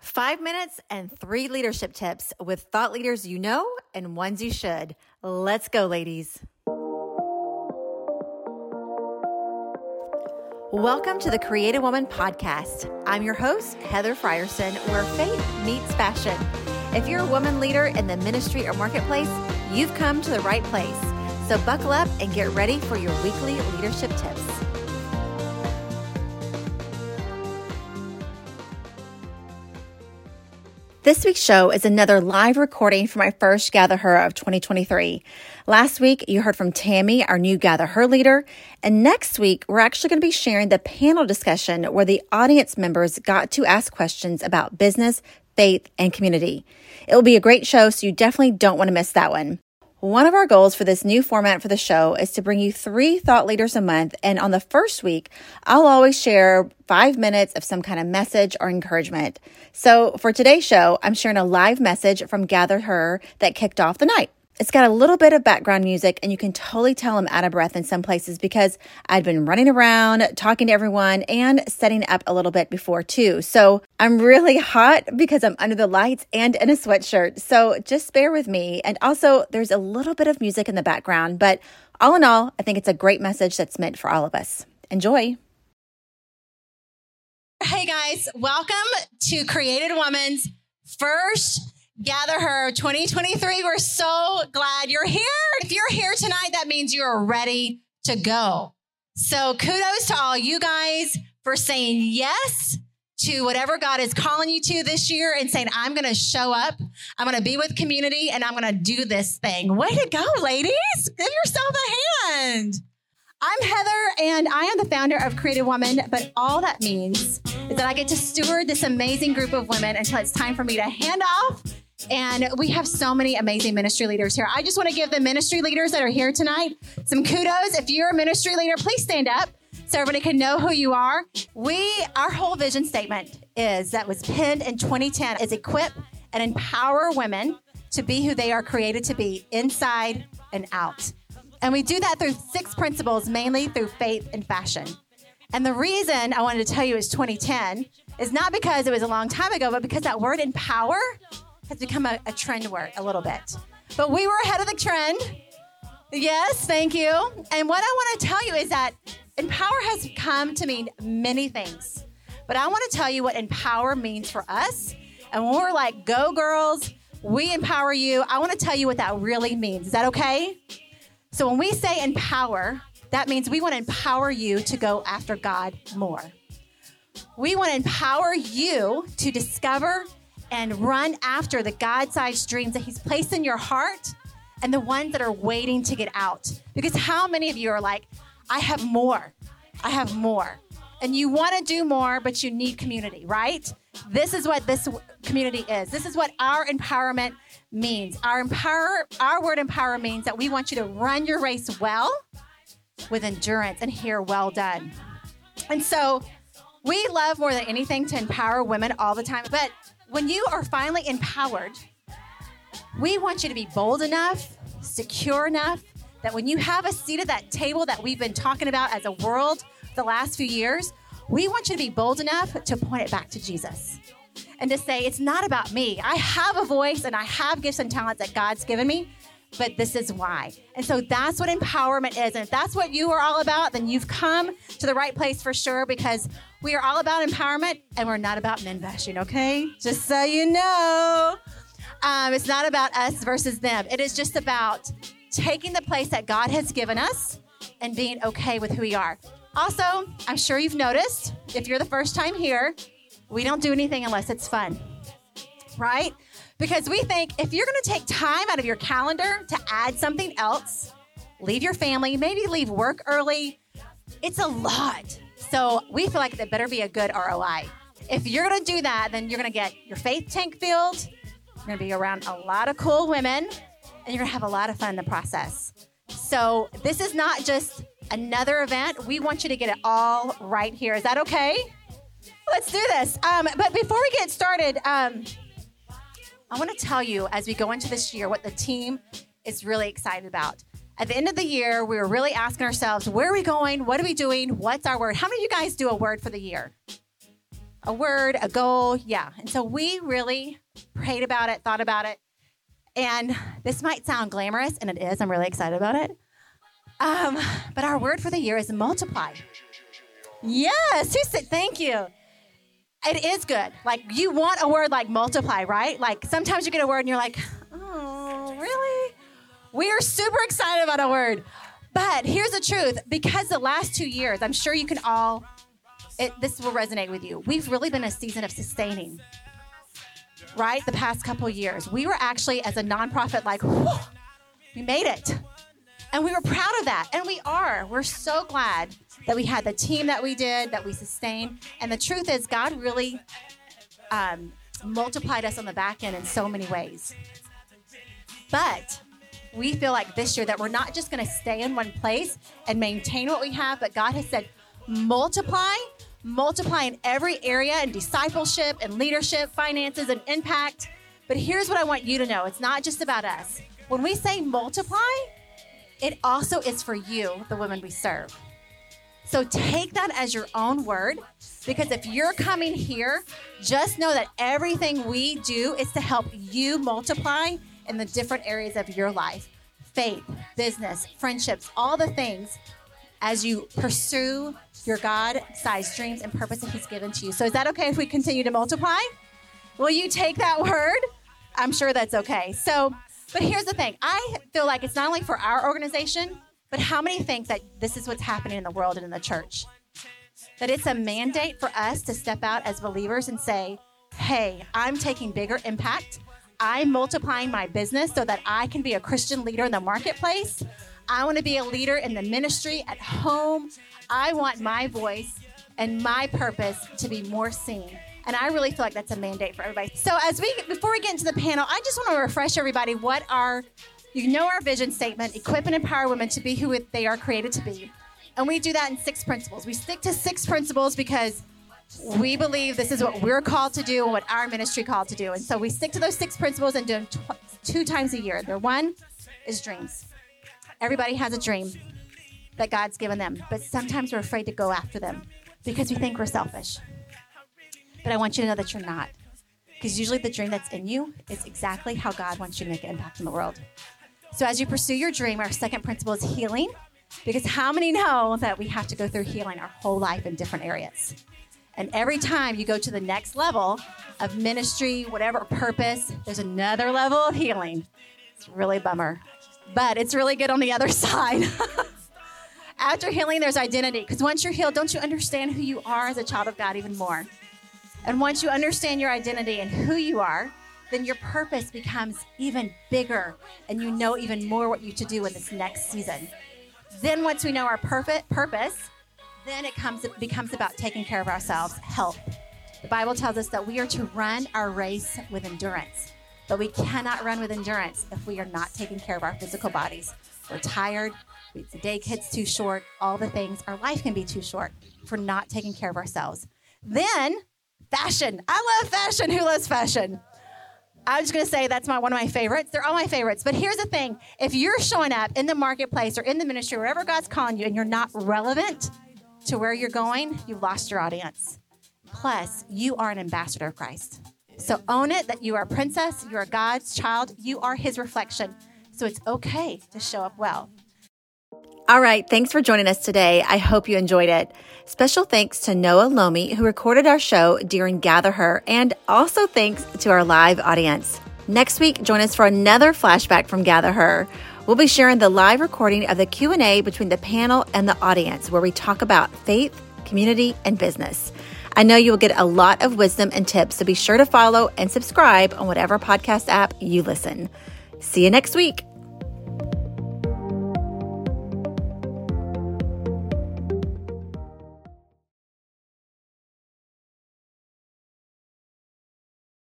Five minutes and three leadership tips with thought leaders you know and ones you should. Let's go, ladies. Welcome to the Created Woman Podcast. I'm your host, Heather Frierson, where faith meets fashion. If you're a woman leader in the ministry or marketplace, you've come to the right place. So buckle up and get ready for your weekly leadership tips. This week's show is another live recording from my first Gather Her of 2023. Last week, you heard from Tammy, our new Gather Her leader. And next week, we're actually going to be sharing the panel discussion where the audience members got to ask questions about business, faith, and community. It will be a great show, so you definitely don't want to miss that one. One of our goals for this new format for the show is to bring you three thought leaders a month. And on the first week, I'll always share five minutes of some kind of message or encouragement. So for today's show, I'm sharing a live message from Gather Her that kicked off the night. It's got a little bit of background music, and you can totally tell I'm out of breath in some places because I'd been running around, talking to everyone, and setting up a little bit before too. So I'm really hot because I'm under the lights and in a sweatshirt. So just bear with me. And also, there's a little bit of music in the background, but all in all, I think it's a great message that's meant for all of us. Enjoy. Hey guys, welcome to Created Woman's first Gather Her 2023. We're so glad you're here. If you're here tonight, that means you're ready to go. So kudos to all you guys for saying yes to whatever God is calling you to this year and saying, I'm going to show up. I'm going to be with community and I'm going to do this thing. Way to go, ladies. Give yourself a hand. I'm Heather, and I am the founder of Created Woman. But all that means is that I get to steward this amazing group of women until it's time for me to hand off. And we have so many amazing ministry leaders here. I just want to give the ministry leaders that are here tonight some kudos. If you're a ministry leader, please stand up so everybody can know who you are. We, our whole vision statement is that was pinned in 2010 is equip and empower women to be who they are created to be inside and out. And we do that through six principles, mainly through faith and fashion. And the reason I wanted to tell you is 2010 is not because it was a long time ago, but because that word empower has become a, a trend word a little bit. But we were ahead of the trend. Yes, thank you. And what I want to tell you is that empower has come to mean many things. But I want to tell you what empower means for us. And when we're like, go girls, we empower you, I want to tell you what that really means. Is that okay? So when we say empower, that means we want to empower you to go after God more. We want to empower you to discover and run after the God sized dreams that He's placed in your heart and the ones that are waiting to get out. Because how many of you are like, I have more, I have more. And you want to do more, but you need community, right? This is what this community is. This is what our empowerment means. Our empower, our word empower means that we want you to run your race well with endurance and hear well done. And so we love more than anything to empower women all the time. But when you are finally empowered, we want you to be bold enough, secure enough that when you have a seat at that table that we've been talking about as a world the last few years, we want you to be bold enough to point it back to Jesus and to say, it's not about me. I have a voice and I have gifts and talents that God's given me, but this is why. And so that's what empowerment is. And if that's what you are all about, then you've come to the right place for sure because we are all about empowerment and we're not about men bashing, okay? Just so you know. Um, it's not about us versus them. It is just about taking the place that God has given us and being okay with who we are. Also, I'm sure you've noticed, if you're the first time here, we don't do anything unless it's fun, right? Because we think if you're gonna take time out of your calendar to add something else, leave your family, maybe leave work early, it's a lot. So we feel like it better be a good ROI. If you're gonna do that, then you're gonna get your faith tank filled, you're gonna be around a lot of cool women, and you're gonna have a lot of fun in the process. So this is not just another event. We want you to get it all right here. Is that okay? Let's do this. Um, but before we get started, um, I want to tell you as we go into this year what the team is really excited about. At the end of the year, we were really asking ourselves, where are we going? What are we doing? What's our word? How many of you guys do a word for the year? a word, a goal. Yeah. And so we really prayed about it, thought about it. And this might sound glamorous, and it is. I'm really excited about it. Um, but our word for the year is multiply. Yes. Who said thank you? It is good. Like you want a word like multiply, right? Like sometimes you get a word and you're like, oh, really? We are super excited about a word. But here's the truth because the last two years, I'm sure you can all, it, this will resonate with you. We've really been a season of sustaining, right? The past couple years. We were actually, as a nonprofit, like, we made it. And we were proud of that. And we are. We're so glad that we had the team that we did, that we sustained. And the truth is, God really um, multiplied us on the back end in so many ways. But we feel like this year that we're not just going to stay in one place and maintain what we have, but God has said, multiply, multiply in every area in discipleship and leadership, finances and impact. But here's what I want you to know it's not just about us. When we say multiply, it also is for you, the women we serve. So take that as your own word because if you're coming here, just know that everything we do is to help you multiply in the different areas of your life faith, business, friendships, all the things as you pursue your God sized dreams and purpose that He's given to you. So, is that okay if we continue to multiply? Will you take that word? I'm sure that's okay. So, but here's the thing I feel like it's not only for our organization, but how many think that this is what's happening in the world and in the church? That it's a mandate for us to step out as believers and say, hey, I'm taking bigger impact. I'm multiplying my business so that I can be a Christian leader in the marketplace. I want to be a leader in the ministry at home. I want my voice and my purpose to be more seen. And I really feel like that's a mandate for everybody. So as we before we get into the panel, I just want to refresh everybody what our you know our vision statement, equip and empower women to be who they are created to be. And we do that in six principles. We stick to six principles because we believe this is what we're called to do and what our ministry called to do. And so we stick to those six principles and do them tw- two times a year. The one is dreams. Everybody has a dream that God's given them, but sometimes we're afraid to go after them because we think we're selfish. But I want you to know that you're not. Because usually the dream that's in you is exactly how God wants you to make an impact in the world. So as you pursue your dream, our second principle is healing. Because how many know that we have to go through healing our whole life in different areas? And every time you go to the next level of ministry, whatever purpose, there's another level of healing. It's really a bummer, but it's really good on the other side. After healing, there's identity. Because once you're healed, don't you understand who you are as a child of God even more? And once you understand your identity and who you are, then your purpose becomes even bigger and you know even more what you to do in this next season. Then once we know our perfect purpose, then it comes it becomes about taking care of ourselves, health. The Bible tells us that we are to run our race with endurance. But we cannot run with endurance if we are not taking care of our physical bodies. We're tired, the day gets too short, all the things. Our life can be too short for not taking care of ourselves. Then, fashion. I love fashion. Who loves fashion? I'm just going to say that's my one of my favorites. They're all my favorites. But here's the thing: if you're showing up in the marketplace or in the ministry, wherever God's calling you, and you're not relevant, to where you're going, you've lost your audience. Plus, you are an ambassador of Christ. So own it that you are a princess, you are God's child, you are his reflection. So it's okay to show up well. All right, thanks for joining us today. I hope you enjoyed it. Special thanks to Noah Lhomi, who recorded our show during Gather Her, and also thanks to our live audience. Next week, join us for another flashback from Gather Her. We'll be sharing the live recording of the Q&A between the panel and the audience where we talk about faith, community, and business. I know you will get a lot of wisdom and tips, so be sure to follow and subscribe on whatever podcast app you listen. See you next week.